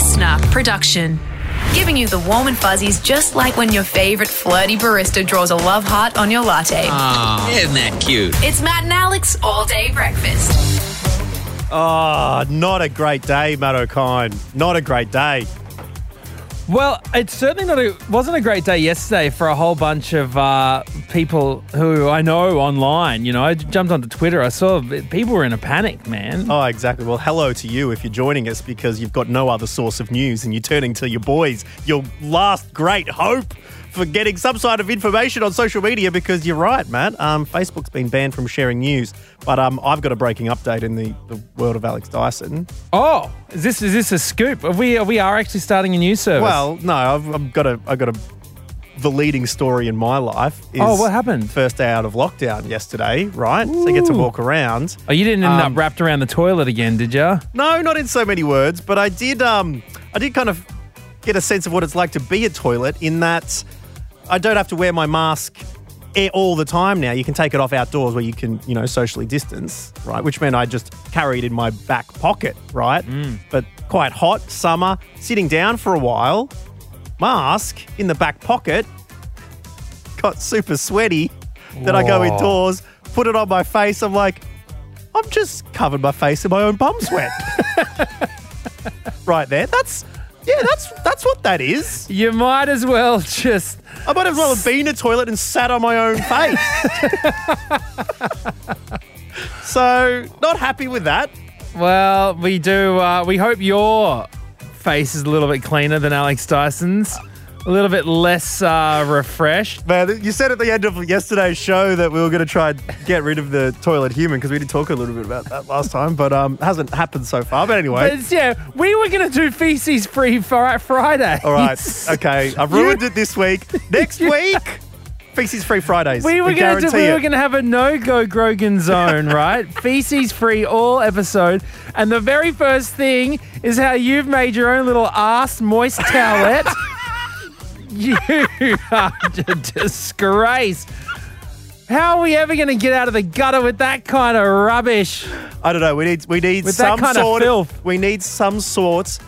listener production. Giving you the warm and fuzzies just like when your favourite flirty barista draws a love heart on your latte. Aw, isn't that cute? It's Matt and Alex all day breakfast. Oh, not a great day, Matt O'Kine. Not a great day. Well, it's certainly not a wasn't a great day yesterday for a whole bunch of uh, people who I know online. You know, I jumped onto Twitter. I saw people were in a panic, man. Oh, exactly. Well, hello to you if you're joining us because you've got no other source of news and you're turning to your boys, your last great hope for getting some sort of information on social media because you're right, Matt. Um, Facebook's been banned from sharing news, but um, I've got a breaking update in the, the world of Alex Dyson. Oh, is this is this a scoop? Are we we are actually starting a news service. Well, no, I've, I've got a, I've got a, the leading story in my life is Oh, what happened? First day out of lockdown yesterday, right? So I get to walk around. oh, you didn't end um, up wrapped around the toilet again, did you? No, not in so many words, but I did. Um, I did kind of get a sense of what it's like to be a toilet in that I don't have to wear my mask all the time now. You can take it off outdoors where you can, you know, socially distance, right? Which meant I just carried it in my back pocket, right? Mm. But quite hot summer, sitting down for a while, mask in the back pocket, got super sweaty. Then I go indoors, put it on my face. I'm like, I've just covered my face in my own bum sweat. right there. That's yeah, that's that's what that is. You might as well just. I might as well have been a toilet and sat on my own face. so not happy with that. Well, we do. Uh, we hope your face is a little bit cleaner than Alex Dyson's. A little bit less uh, refreshed. Man, you said at the end of yesterday's show that we were going to try and get rid of the toilet human because we did talk a little bit about that last time, but um, hasn't happened so far. But anyway, But yeah, we were going to do feces free Fri- Friday. all right, okay, I've ruined it this week. Next week, feces free Fridays. We were going to we it. were going to have a no go Grogan zone, right? Feces free all episode, and the very first thing is how you've made your own little ass moist towelette. You are a disgrace. How are we ever going to get out of the gutter with that kind of rubbish? I don't know. We need we need With that some kind of sort filth. we need some sort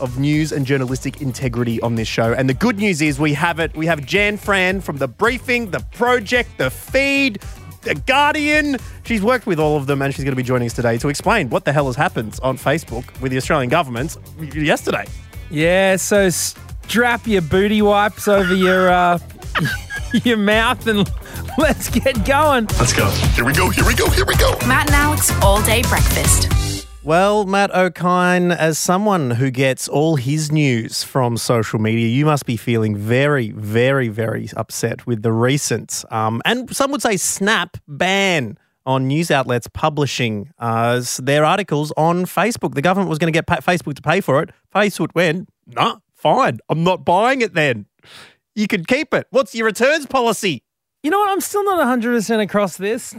of news and journalistic integrity on this show. And the good news is we have it. We have Jan Fran from the briefing, the project, the feed, the Guardian. She's worked with all of them, and she's going to be joining us today to explain what the hell has happened on Facebook with the Australian government yesterday. Yeah, so strap your booty wipes over your uh, your mouth and let's get going. Let's go. Here we go. Here we go. Here we go. Matt and Alex all day breakfast. Well, Matt O'Kine, as someone who gets all his news from social media, you must be feeling very, very, very upset with the recent, um, and some would say snap ban on news outlets publishing uh, their articles on Facebook. The government was going to get pa- Facebook to pay for it. Facebook went, nah, fine, I'm not buying it then. You can keep it. What's your returns policy? You know what? I'm still not 100% across this.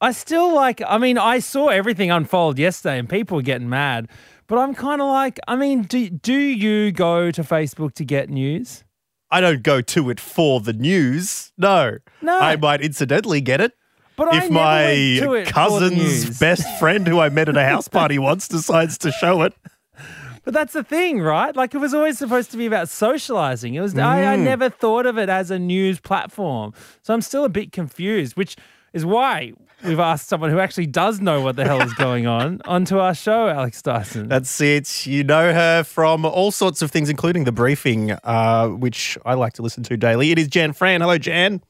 I still like, I mean, I saw everything unfold yesterday and people were getting mad, but I'm kind of like, I mean, do, do you go to Facebook to get news? I don't go to it for the news. No. No. I might incidentally get it. But if my went to it for the cousin's best friend who I met at a house party once decides to show it. But that's the thing, right? Like it was always supposed to be about socializing. It was I, I never thought of it as a news platform. So I'm still a bit confused, which is why we've asked someone who actually does know what the hell is going on onto our show, Alex Dyson. That's it. You know her from all sorts of things, including the briefing, uh, which I like to listen to daily. It is Jan Fran. Hello, Jan.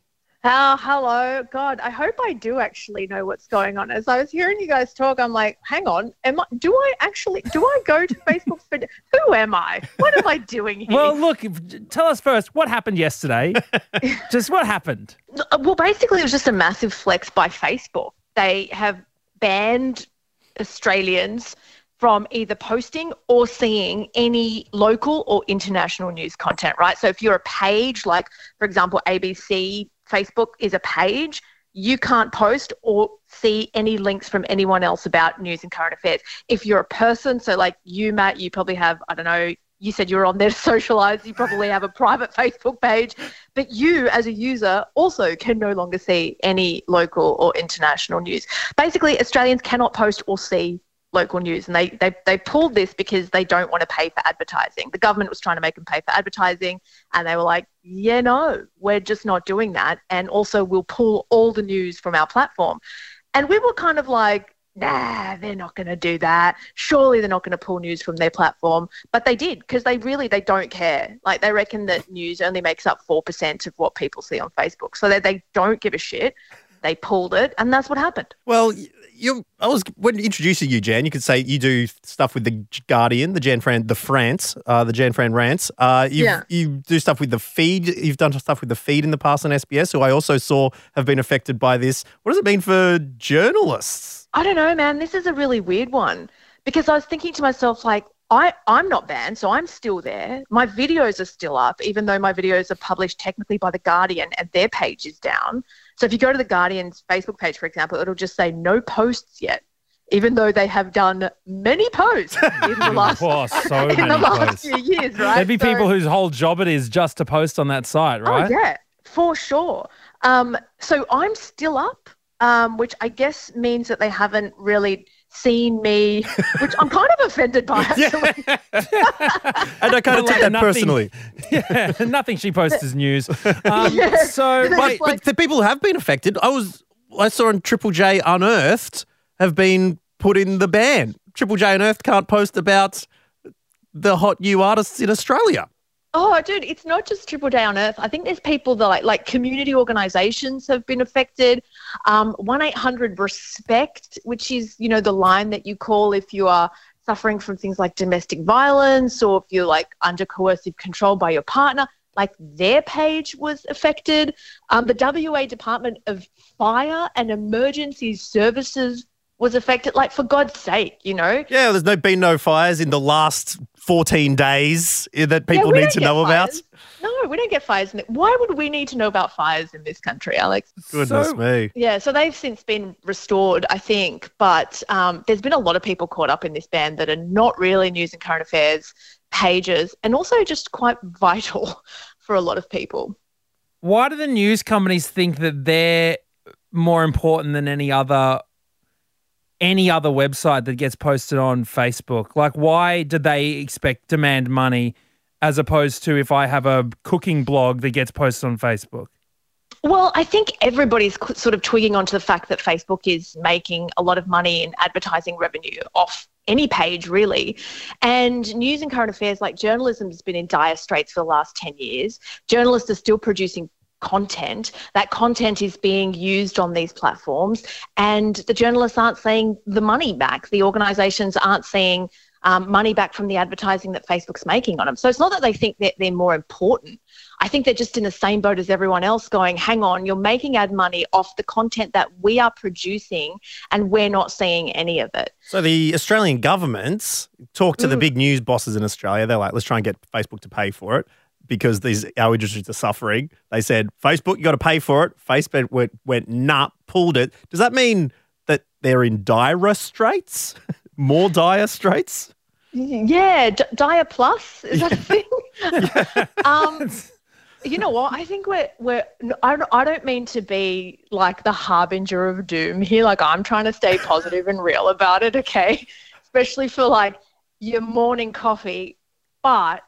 Oh, hello. God, I hope I do actually know what's going on. As I was hearing you guys talk, I'm like, hang on, am I, do I actually, do I go to Facebook for, who am I? What am I doing here? well, look, tell us first what happened yesterday. Just what happened? Uh, well, basically, it was just a massive flex by Facebook. They have banned Australians from either posting or seeing any local or international news content, right? So if you're a page, like, for example, ABC, Facebook is a page, you can't post or see any links from anyone else about news and current affairs. If you're a person, so like you, Matt, you probably have, I don't know, you said you're on there to socialize, you probably have a private Facebook page, but you as a user also can no longer see any local or international news. Basically, Australians cannot post or see local news, and they they they pulled this because they don't want to pay for advertising. The government was trying to make them pay for advertising, and they were like, "Yeah, no, we're just not doing that." And also, we'll pull all the news from our platform. And we were kind of like, nah, they're not going to do that. Surely they're not going to pull news from their platform. But they did because they really, they don't care. Like they reckon that news only makes up 4% of what people see on Facebook. So they, they don't give a shit. They pulled it and that's what happened. Well, you. I was when introducing you, Jan. You could say you do stuff with the Guardian, the Jan Fran, the France, uh, the Jan Fran rants. Uh, you Yeah. you do stuff with the feed. You've done stuff with the feed in the past on SBS, who I also saw have been affected by this. What does it mean for journalists? I don't know, man. This is a really weird one because I was thinking to myself, like, I, I'm not banned, so I'm still there. My videos are still up, even though my videos are published technically by The Guardian and their page is down. So if you go to The Guardian's Facebook page, for example, it'll just say no posts yet, even though they have done many posts in the last, Oh, so in the last posts. few years, right? There'd be So- people whose whole job it is just to post on that site, right? Oh yeah, for sure. Um, so I'm still up, um, which I guess means that they haven't really seen me, which I'm kind of offended by. Actually. And I kind of Like took that nothing- personally. Yeah, nothing she posts is news. Um, Yeah. So, But, like- but the people have been affected. I was I saw on Triple J Unearthed have been put in the ban. Triple J Unearthed can't post about the hot new artists in Australia. Oh, dude, it's not just Triple J Unearthed. I think there's people that like like community organisations have been affected. Um, One eight hundred respect, which is you know the line that you call if you are suffering from things like domestic violence or if you're like under coercive control by your partner. Like their page was affected. Um, the WA Department of Fire and Emergency Services was affected. Like for God's sake, you know. Yeah, there's no been no fires in the last 14 days that people we need to get know about. No, we don't get fires. In Why would we need to know about fires in this country, Alex? Goodness So- me. Yeah, so they've since been restored, I think, but um, there's been a lot of people caught up in this ban that are not really news and current affairs pages, and also just quite vital for a lot of people. why do the news companies think that they're more important than any other any other website that gets posted on Facebook? Like, why do they expect demand money as opposed to if I have a cooking blog that gets posted on Facebook? Well, I think everybody's sort of twigging onto the fact that Facebook is making a lot of money in advertising revenue off any page, really. And news and current affairs, like journalism, has been in dire straits for the last 10 years. Journalists are still producing content. That content is being used on these platforms, and the journalists aren't seeing the money back. The organizations aren't seeing um, money back from the advertising that Facebook's making on them. So it's not that they think that they're more important. I think they're just in the same boat as everyone else going, hang on, you're making ad money off the content that we are producing and we're not seeing any of it. So the Australian government talked Mm. to the big news bosses in Australia. They're like, let's try and get Facebook to pay for it because these our industries are suffering. They said, Facebook, you got to pay for it. Facebook went, went nah, pulled it. Does that mean that they're in dire straits? More dire straits? Yeah, D- Dia Plus, is that a thing? um, you know what? I think we're, we're I don't, I don't mean to be like the harbinger of doom here. Like, I'm trying to stay positive and real about it, okay? Especially for like your morning coffee. But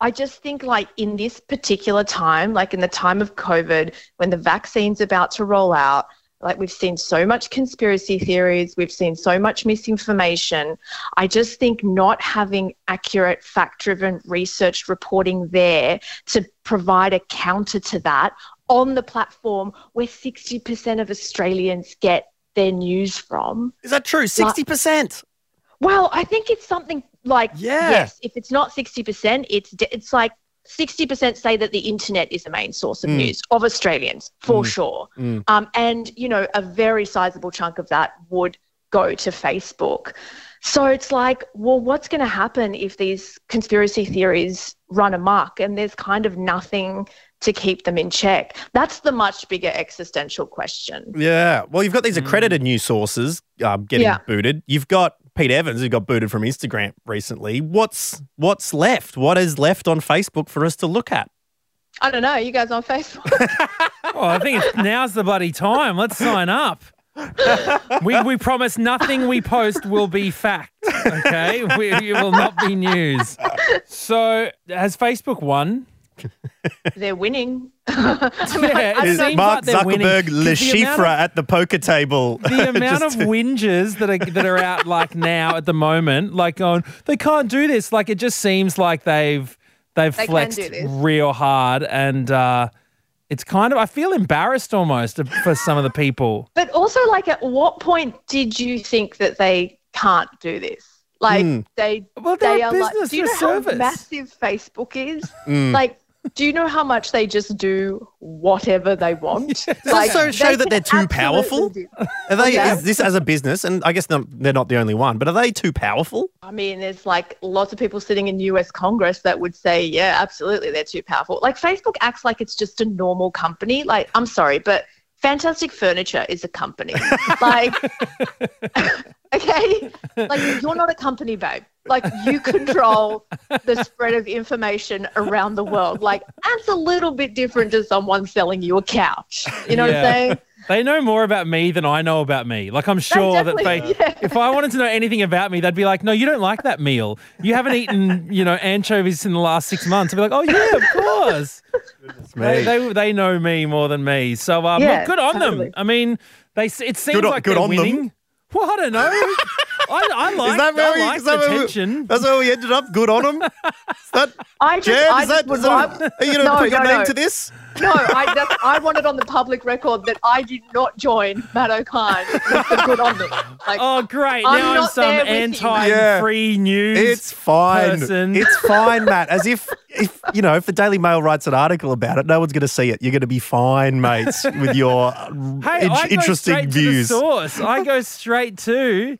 I just think, like, in this particular time, like in the time of COVID, when the vaccine's about to roll out, like we've seen so much conspiracy theories, we've seen so much misinformation. I just think not having accurate, fact driven research reporting there to provide a counter to that on the platform where 60% of Australians get their news from. Is that true? 60%. Well, I think it's something like Yeah. yes, if it's not 60%, it's it's like 60% say that the internet is the main source of Mm. news of Australians for sure. Mm. Um, and, you know, a very sizable chunk of that would go to Facebook. So it's like, well, what's going to happen if these conspiracy theories run amok and there's kind of nothing to keep them in check? That's the much bigger existential question. Yeah. Well, you've got these accredited news sources um, getting Yeah. booted. You've got Pete Evans who got booted from Instagram recently. What's what's left? What is left on Facebook for us to look at? I don't know. You guys on Facebook? Oh, I think it's, now's the bloody time. Let's sign up. we, we promise nothing we post will be fact. Okay, we, it will not be news. So has Facebook won? They're winning. Yeah, it Is seems Mark like. Zuckerberg Le 'Cause the amount Chiffre of- at the poker table. the amount of whinges that are that are out like now at the moment, like going, they can't do this. Like it just seems like they've they've They flexed real hard, and uh, it's kind of I feel embarrassed almost for some of the people. But also, like, at what point did you think that they can't do this? Like, Hmm. they Well, they're they like, do you know service. how massive Facebook is? Hmm. Like, do you know how much they just do whatever they want? Does that Like, so show they that they're too powerful? do- Are they? Yeah. Is this as a business? And I guess they're they're not the only one, but are they too powerful? I mean, there's like lots of people sitting in US Congress that would say, yeah, absolutely, they're too powerful. Like, Facebook acts like it's just a normal company. Like, I'm sorry, but Fantastic Furniture is a company. like, okay? Like, you're not a company, babe. Like, you control the spread of information around the world. Like, that's a little bit different to someone selling you a couch. You know what I'm saying? They know more about me than I know about me. Like I'm sure that they, yeah. if I wanted to know anything about me, they'd be like, "No, you don't like that meal. You haven't eaten, you know, anchovies in the last six months." I'd be like, "Oh yeah, of course." They, they they know me more than me. So um, Yeah, look, good on totally. them. I mean, they it seems Good on- like good they're on them. Winning. Well, I don't know. I, I like, Is that where I we? like is that the where we- tension. that's where we ended up. Good on them. Is that I just, Jan? I Is just that, would is that love- are you going to No, put your no, name no. to this? No, I, that's, I want it on the public record that I did not join Matt O'Kine. with the good on them. Like, Oh, great! I'm now I'm not some there with you. anti-free news. It's fine. person. It's fine, Matt. As if, if you know, if the Daily Mail writes an article about it, no one's going to see it. You're going to be fine, mates, with your uh, Hey, in- I go interesting straight views. To the source. I go straight to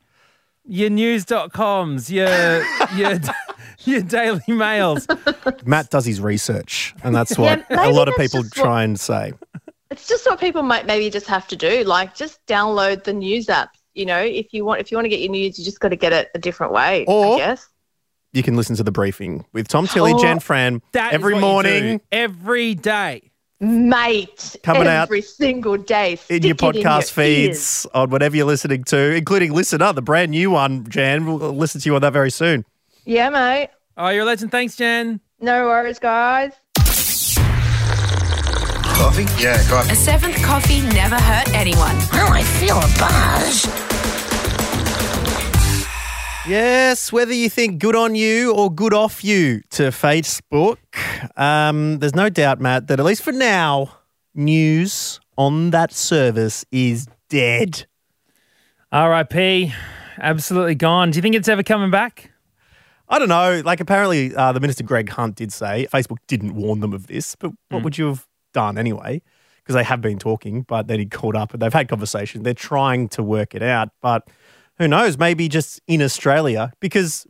your news.coms, your your your Daily Mails. Matt does his research, and that's what Yeah, a lot of people that's just what- try and say. it's just what people might maybe just have to do. Like, just download the news app. You know, if you want, if you want to get your news, you just got to get it a different way. Or- I guess. You can listen to the briefing with Tom Tilley, Oh, Jan Fran every what you do morning every day. Mate, Coming out every single day in your Stick it in podcast your ears. feeds on whatever you're listening to, including Listener, the brand new one. Jan, we'll uh, listen to you on that very soon. Yeah, mate. Oh, you're a legend. Thanks, Jan. No worries, guys. Coffee? Yeah, coffee. A seventh coffee never hurt anyone. Oh, I feel a buzz. Yes, whether you think good on you or good off you to Facebook, um, there's no doubt, Matt, that at least for now, news on that service is dead. R.I.P. Absolutely gone. Do you think it's ever coming back? I don't know. Like, apparently, uh, the Minister Greg Hunt did say Facebook didn't warn them of this, but what would you have done anyway? Because they have been talking, but then he called up and they've had conversation. They're trying to work it out, but who knows? Maybe just in Australia, because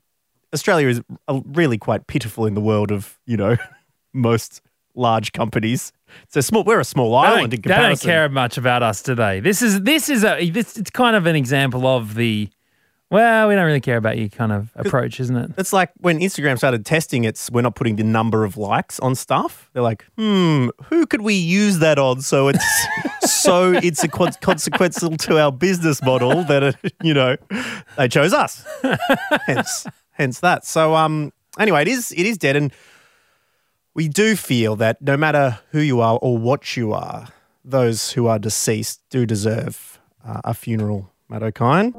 Australia is really quite pitiful in the world of, you know, most large companies. So small, we're a small island in they don't care much about us today. This is this is a this it's kind of an example of the well, we don't really care about you kind of approach, isn't it? It's like when Instagram started testing, it's we're not putting the number of likes on stuff. They're like, hmm, who could we use that on? So it's so it's a con- consequential to our business model that it, you know they chose us. hence, hence that. So um, anyway, it is it is dead, and we do feel that no matter who you are or what you are, those who are deceased do deserve uh, a funeral. Matt O'Kine.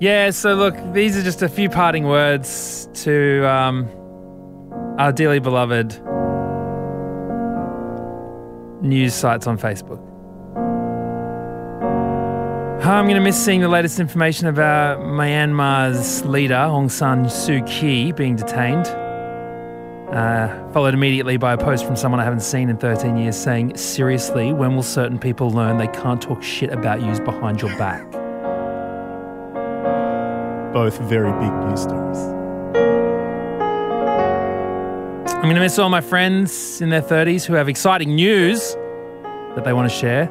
Yeah, so look, these are just a few parting words to um, our dearly beloved news sites on Facebook. I'm going to miss seeing the latest information about Myanmar's leader, Aung San Suu Kyi, being detained. Uh, followed immediately by a post from someone I haven't seen in 13 years saying, Seriously, when will certain people learn they can't talk shit about yous behind your back? Both very big news stories. I'm going to miss all my friends in their 30s who have exciting news that they want to share,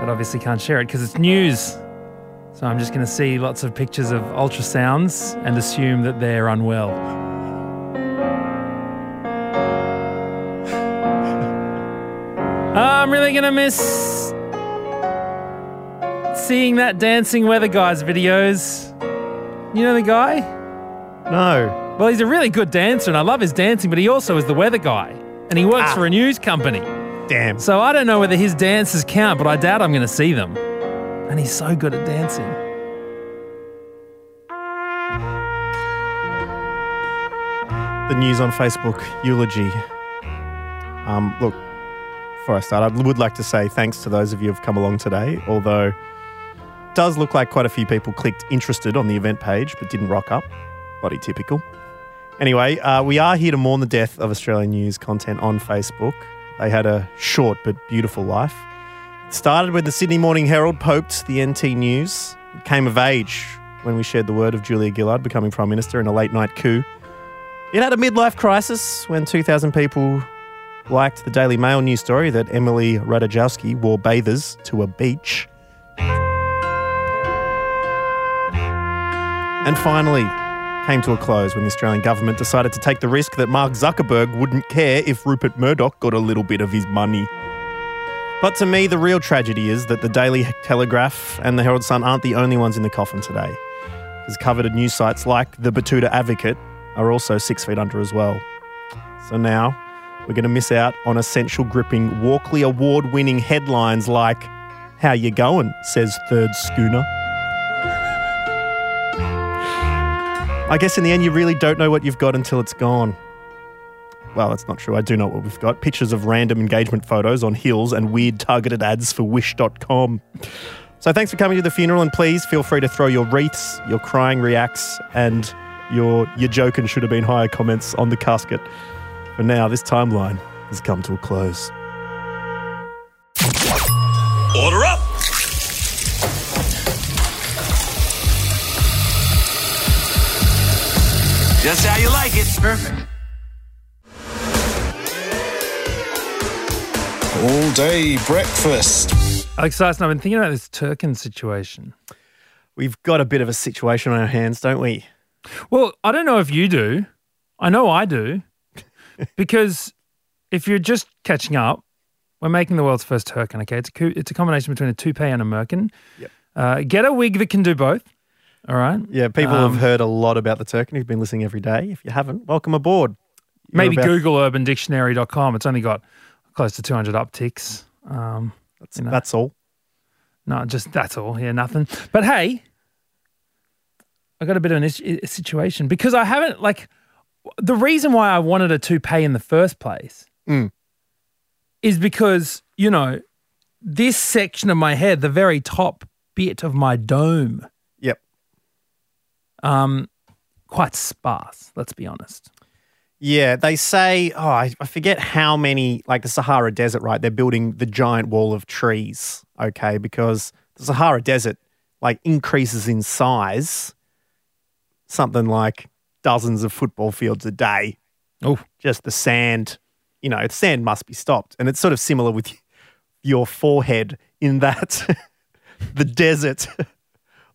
but obviously can't share it because it's news. So I'm just going to see lots of pictures of ultrasounds and assume that they're unwell. I'm really going to miss seeing that Dancing Weather Guys videos? You know the guy? No. Well, he's a really good dancer, and I love his dancing, but he also is the weather guy, and he works Ah. for a news company. Damn. So I don't know whether his dances count, but I doubt I'm going to see them. And he's so good at dancing. the news on Facebook eulogy. Um, look, before I start, I would like to say thanks to those of you who've come along today, although it does look like quite a few people clicked interested on the event page but didn't rock up. Body typical. Anyway, uh, we are here to mourn the death of Australian news content on Facebook. They had a short but beautiful life. It started when the Sydney Morning Herald poked the NT News. It came of age when we shared the word of Julia Gillard becoming Prime Minister in a late night coup. It had a midlife crisis when 2,000 people liked the Daily Mail news story that Emily Ratajkowski wore bathers to a beach. And finally, came to a close when the Australian government decided to take the risk that Mark Zuckerberg wouldn't care if Rupert Murdoch got a little bit of his money. But to me, the real tragedy is that the Daily Telegraph and the Herald Sun aren't the only ones in the coffin today. As coveted news sites like the Batuta Advocate are also six feet under as well. So now we're going to miss out on essential gripping Walkley award winning headlines like, How you going? says Third Schooner. I guess in the end, you really don't know what you've got until it's gone. Well, that's not true. I do know what we've got. Pictures of random engagement photos on hills and weird targeted ads for wish.com. So thanks for coming to the funeral and please feel free to throw your wreaths, your crying reacts, and your your joking should have been higher comments on the casket. For now, this timeline has come to a close. Order Just how you like it. Perfect. All day breakfast. Alex Dyson, I've been thinking about this Terkin situation. We've got a bit of a situation on our hands, don't we? Well, I don't know if you do. I know I do. because if you're just catching up, we're making the world's first Terkin, okay? It's a, it's a combination between a toupee and a merkin. Yep. Uh, get a wig that can do both. All right. Yeah, people Um, have heard a lot about the Terkin who've been listening every day. If you haven't, welcome aboard. You're Maybe about- Google urbandictionary.com. It's only got close to 200 upticks. Um, That's, you know. that's all. No, just that's all. Yeah, nothing. But hey, I got a bit of an situation because I haven't like the reason why I wanted a toupee in the first place Mm. is because you know this section of my head, the very top bit of my dome. Um, quite sparse. Let's be honest. Yeah, they say, oh, I, I forget how many, like the Sahara Desert, right? They're building the giant wall of trees, okay? Because the Sahara Desert, like, increases in size something like dozens of football fields a day. Oh, Just the sand, you know, the sand must be stopped. And it's sort of similar with your forehead in that the desert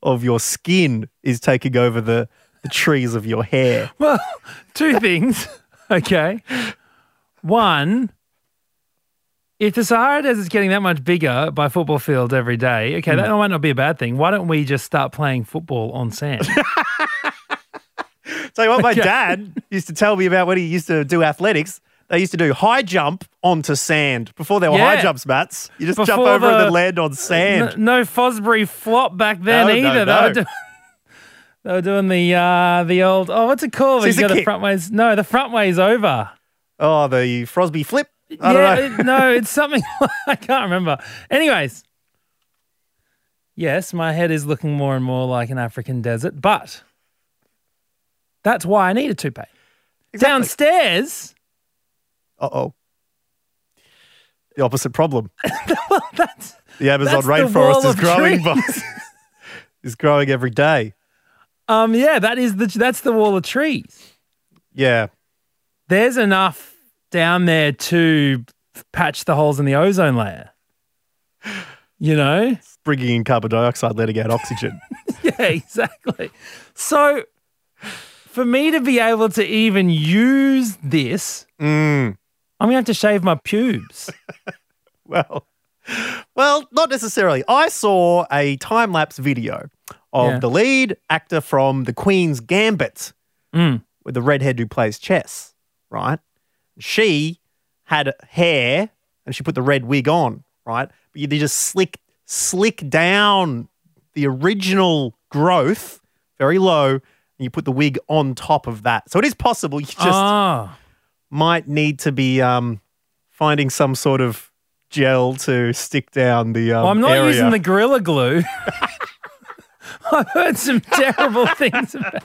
of your skin is taking over the, the trees of your hair. Well, two things. Okay. One, if the Sahara Desert's getting that much bigger by football fields every day, okay, that hmm. might not be a bad thing. Why don't we just start playing football on sand? Tell you what, my Okay. dad used to tell me about when he used to do athletics. They used to do high jump onto sand before there were high jumps, Mats. You just jump Before over and the- then land on sand. no, no Fosbury flop back then No, no, either. They, no. were do- they were doing the uh, the old oh, what's it called? You Scissor go the front ways. No, the front ways over. Oh, the Frosby flip. I yeah, don't know. it- no, it's something I can't remember. Anyways, yes, my head is looking more and more like an African desert, but that's why I need a toupee. Downstairs, Uh oh. The opposite problem. that's The Amazon That's rainforest wall is growing, boss. is growing every day. um yeah, that is the that's the wall of trees. Yeah. There's enough down there to patch the holes in the ozone layer. You know? Bringing in carbon dioxide, letting out oxygen. Yeah, exactly. So for me to be able to even use this, mm. I'm gonna have to shave my pubes. Well, Well, not necessarily. I saw a time lapse video of Yeah. the lead actor from The Queen's Gambit Mm. with the redhead who plays chess, right? She had hair and she put the red wig on, right? But they just slick slick down the original growth very low and you put the wig on top of that. So it is possible you just oh. Might need to be um, finding some sort of gel to stick down the um, Well, I'm not area. using the Gorilla Glue. I've heard some terrible things about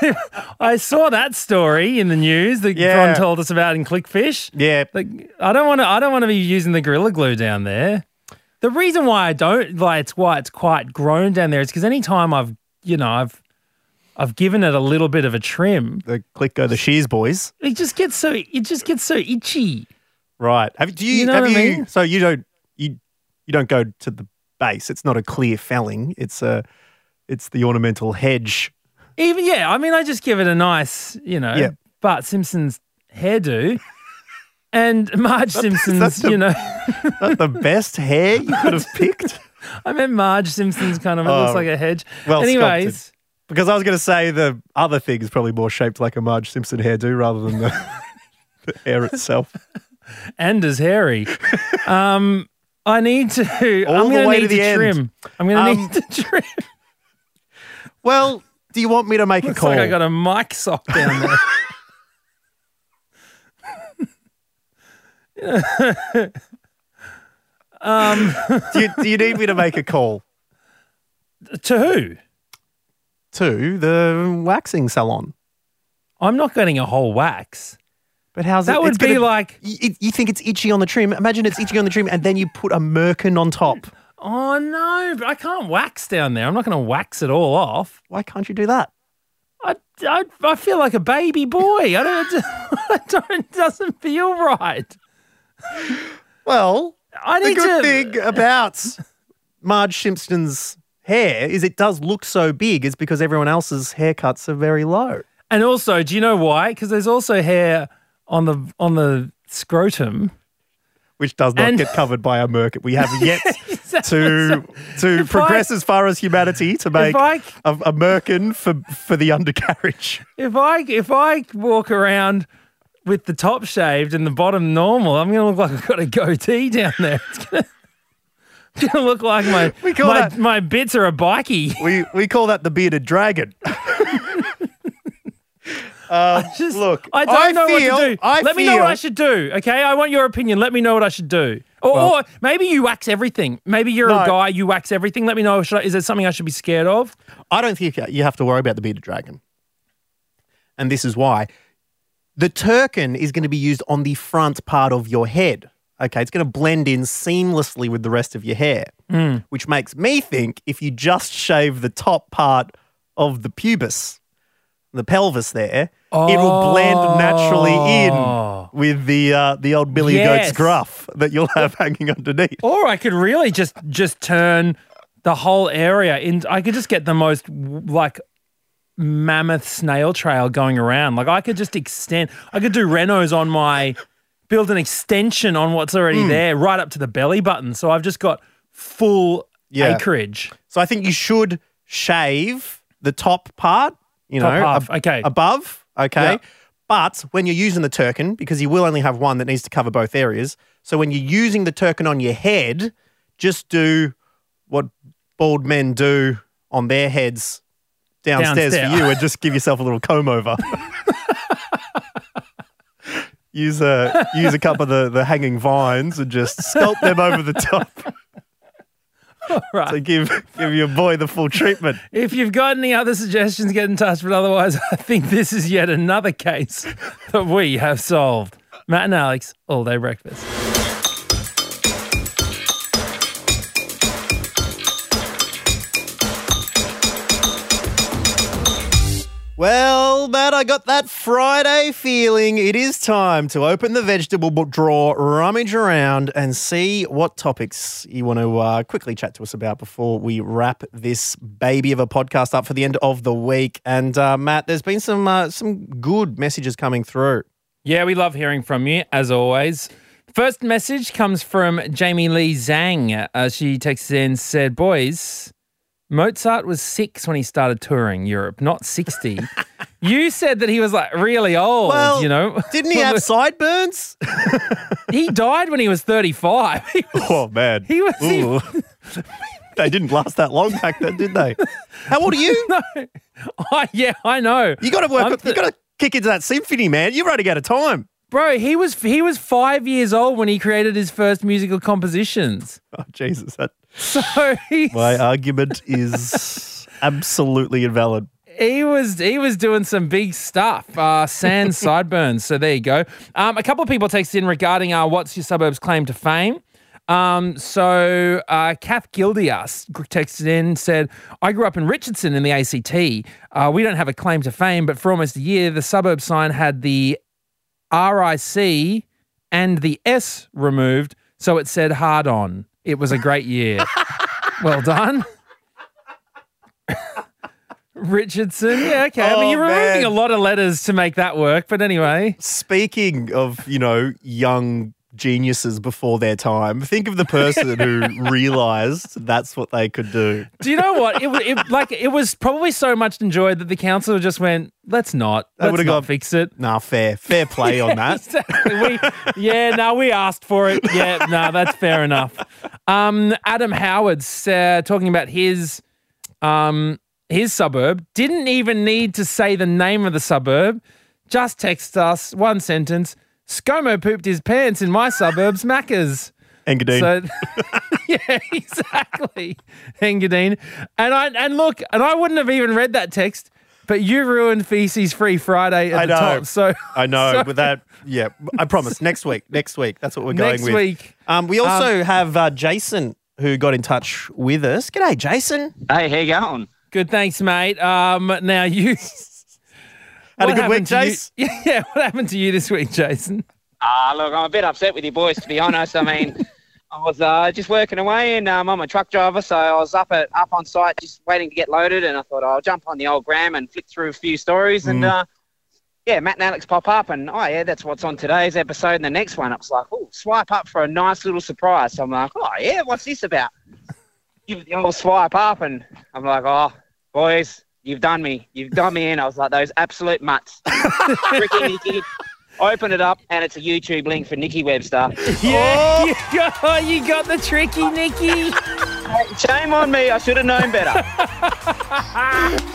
I saw that story in the news that Yeah. Ron told us about in Clickfish. yeah, Like, I don't want to. I don't want to be using the Gorilla Glue down there. The reason why I don't like it's why it's quite grown down there is because anytime I've you know I've I've given it a little bit of a trim, the click go the shears boys. it just gets so it just gets so itchy. Right. Have do you, You know have what I you mean? so you don't you you don't go to the base. It's not a clear felling. It's a it's the ornamental hedge. Even yeah, I mean, I just give it a nice, you know, Yeah. Bart Simpson's hairdo, and Marge Simpson's, that's the- you know, Not the best hair you could have picked. I meant Marge Simpson's kind of it looks Oh, like a hedge. well anyways, Because I was going to say the other thing is probably more shaped like a Marge Simpson hairdo rather than the, the hair itself. and as hairy. um, I need to. All I'm the going way to to need the to end. trim. I'm going to Um, need to trim. Well, do you want me to make Looks a call? like I got a mic sock down there. um, do, you, do you need me to make a call to who? To the waxing salon? I'm not getting a whole wax. But how's That it? would be gonna- like- you, you think it's itchy on the trim. Imagine it's itchy on the trim, and then you put a merkin on top. Oh no, but I can't wax down there. I'm not going to wax it all off. Why can't you do that? I, I, I feel like a baby boy. I don't. I don't. It doesn't feel right. Well, I need the good to. thing about Marge Simpson's hair is it does look so big. Is because everyone else's haircuts are very low. And also, do you know why? Because there's also hair on the on the scrotum. Which does not And- get covered by a merkin. We have yet to to If progress I- as far as humanity to make I- a, a merkin for for the undercarriage. If I if I walk around with the top shaved and the bottom normal, I'm going to look like I've got a goatee down there. To, it's going to look like my We call my, that- my bits are a bikey. We we call that the bearded dragon. Um, Just, look, I don't I know feel- what to do. I Let me know what I should do. Okay, I want your opinion. Let me know what I should do. Or, or maybe you wax everything. Maybe you're No. a guy. You wax everything. Let me know. Should I, is there something I should be scared of? I don't think you have to worry about the bearded dragon. And this is why. The terkin is going to be used on the front part of your head. Okay, it's going to blend in seamlessly with the rest of your hair, which makes me think if you just shave the top part of the pubis, the pelvis there, it'll blend naturally Oh. in with the uh, the old Billy Yes. Goat's gruff that you'll have hanging underneath. Or I could really just just turn the whole area in. I could just get the most like mammoth snail trail going around. Like I could just extend. I could do renos on my build an extension on what's already Hmm. there, right up to the belly button. So I've just got full Yeah. acreage. So I think you should shave the top part, you Top know, half, okay. above, okay. Yeah. But when you're using the terkin, because you will only have one that needs to cover both areas, so when you're using the terkin on your head, just do what bald men do on their heads downstairs, Downstairs. for you, and just give yourself a little comb over. use a use a couple of the, the hanging vines and just sculpt them over the top Right. to give give your boy the full treatment. If you've got any other suggestions, get in touch. But otherwise, I think this is yet another case that we have solved. Matt and Alex, all day breakfast. Well, Matt, I got that Friday feeling. It is time to open the vegetable book drawer, rummage around, and see what topics you want to uh, quickly chat to us about before we wrap this baby of a podcast up for the end of the week. And uh, Matt, there's been some uh, some good messages coming through. Yeah, we love hearing from you, as always. First message comes from Jamie Lee Zhang. Uh, she texts in said, Boys, Mozart was six when he started touring Europe, not 60. you said that he was like really old, Well, you know? Didn't he have sideburns? he died when he was 35. He was- Oh man, He was- he- they didn't last that long back then, did they? How old are you? no. Oh, yeah, I know. You got to work. I'm you got to kick into that symphony, man. You're running out of time. Bro, he was he was five years old when he created his first musical compositions. Oh Jesus, that, So he's, my argument is absolutely invalid. he was he was doing some big stuff. Uh, sans sideburns. So there you go. Um, a couple of people texted in regarding our what's your suburb's claim to fame. Um, so uh, Kath Gildias texted in and said, I grew up in Richardson in the ACT. Uh, we don't have a claim to fame, but for almost a year, the suburb sign had the RIC and the S removed, so it said hard on. It was a great year. well done. Richardson. Yeah, okay. I mean, Oh, you're removing a lot of letters to make that work, but anyway. Speaking of, you know, young geniuses before their time, think of the person who realised that's what they could do. Do you know what? It, it like it was probably so much enjoyed that the council just went, "Let's not. They Let's not gone- fix it." Nah, fair, fair play on that. Exactly. We, yeah, no, we asked for it. Yeah, no, that's fair enough. Um, Adam Howard's uh, talking about his um, his suburb. Didn't even need to say the name of the suburb. Just text us one sentence. ScoMo pooped his pants in my suburbs, Macca's. Engadine. So yeah, exactly, Engadine. And I and look, and I wouldn't have even read that text, but you ruined Feces Free Friday at I the know. top. So I know, so- but that, yeah, I promise. Next week, next week, that's what we're going Next with. Next week. Um, we also have uh, Jason who got in touch with us. G'day, Jason. Hey, how you going? Good, thanks, mate. Um, now you Had a good week, happened to you- Jace? Yeah, what happened to you this week, Jason? Ah, look, I'm a bit upset with you boys, to be honest. I mean, I was uh, just working away, and um, I'm a truck driver, so I was up at up on site, just waiting to get loaded, and I thought I'll jump on the old gram and flick through a few stories, and uh, yeah, Matt and Alex pop up, and oh yeah, that's what's on today's episode, and the next one, I was like, oh, swipe up for a nice little surprise. So I'm like, oh yeah, what's this about? Give the old swipe up, and I'm like, oh, boys. You've done me. You've done me in. I was like, those absolute mutts. Ricky. Open it up, and it's a YouTube link for Nikki Webster. Yeah, you, got, you got the tricky, Nicky. Shame on me. I should have known better.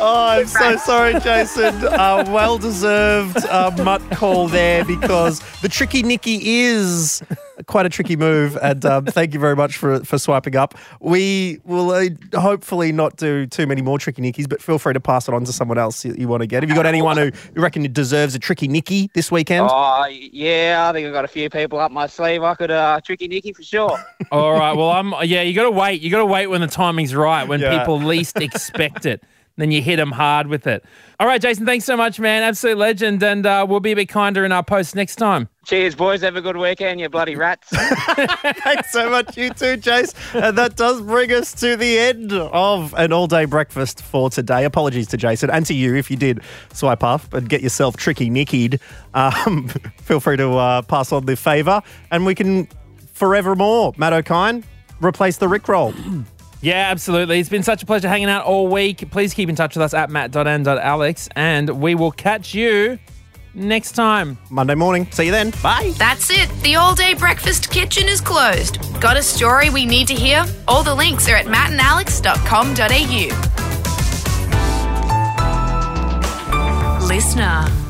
Oh, I'm so sorry, Jason. Uh, well deserved uh, mutt call there because the tricky Nicky is quite a tricky move. And um, thank you very much for, for swiping up. We will uh, hopefully not do too many more tricky Nickies, but feel free to pass it on to someone else you, you want to get. Have you got anyone who you reckon deserves a tricky Nicky this weekend? Oh, yeah, I think I've got a few people up my sleeve. I could uh, tricky Nikki for sure. All right. Well, I'm. Yeah, you got to wait. You got to wait when the timing's right, when Yeah. people least expect it. Then you hit them hard with it. All right, Jason. Thanks so much, man. Absolute legend, and uh, we'll be a bit kinder in our posts next time. Cheers, boys. Have a good weekend, you bloody rats. Thanks so much, you too, Jace. And that does bring us to the end of an all day breakfast for today. Apologies to Jason and to you if you did swipe up and get yourself tricky nickied. Um, feel free to uh, pass on the favour and we can forevermore, Matt O'Kine, replace the Rickroll. Yeah, absolutely. It's been such a pleasure hanging out all week. Please keep in touch with us at matt.n.alex, and we will catch you next time. Monday morning. See you then. Bye. That's it. The all day breakfast kitchen is closed. Got a story we need to hear? All the links are at mattandalex.com.au. Listener.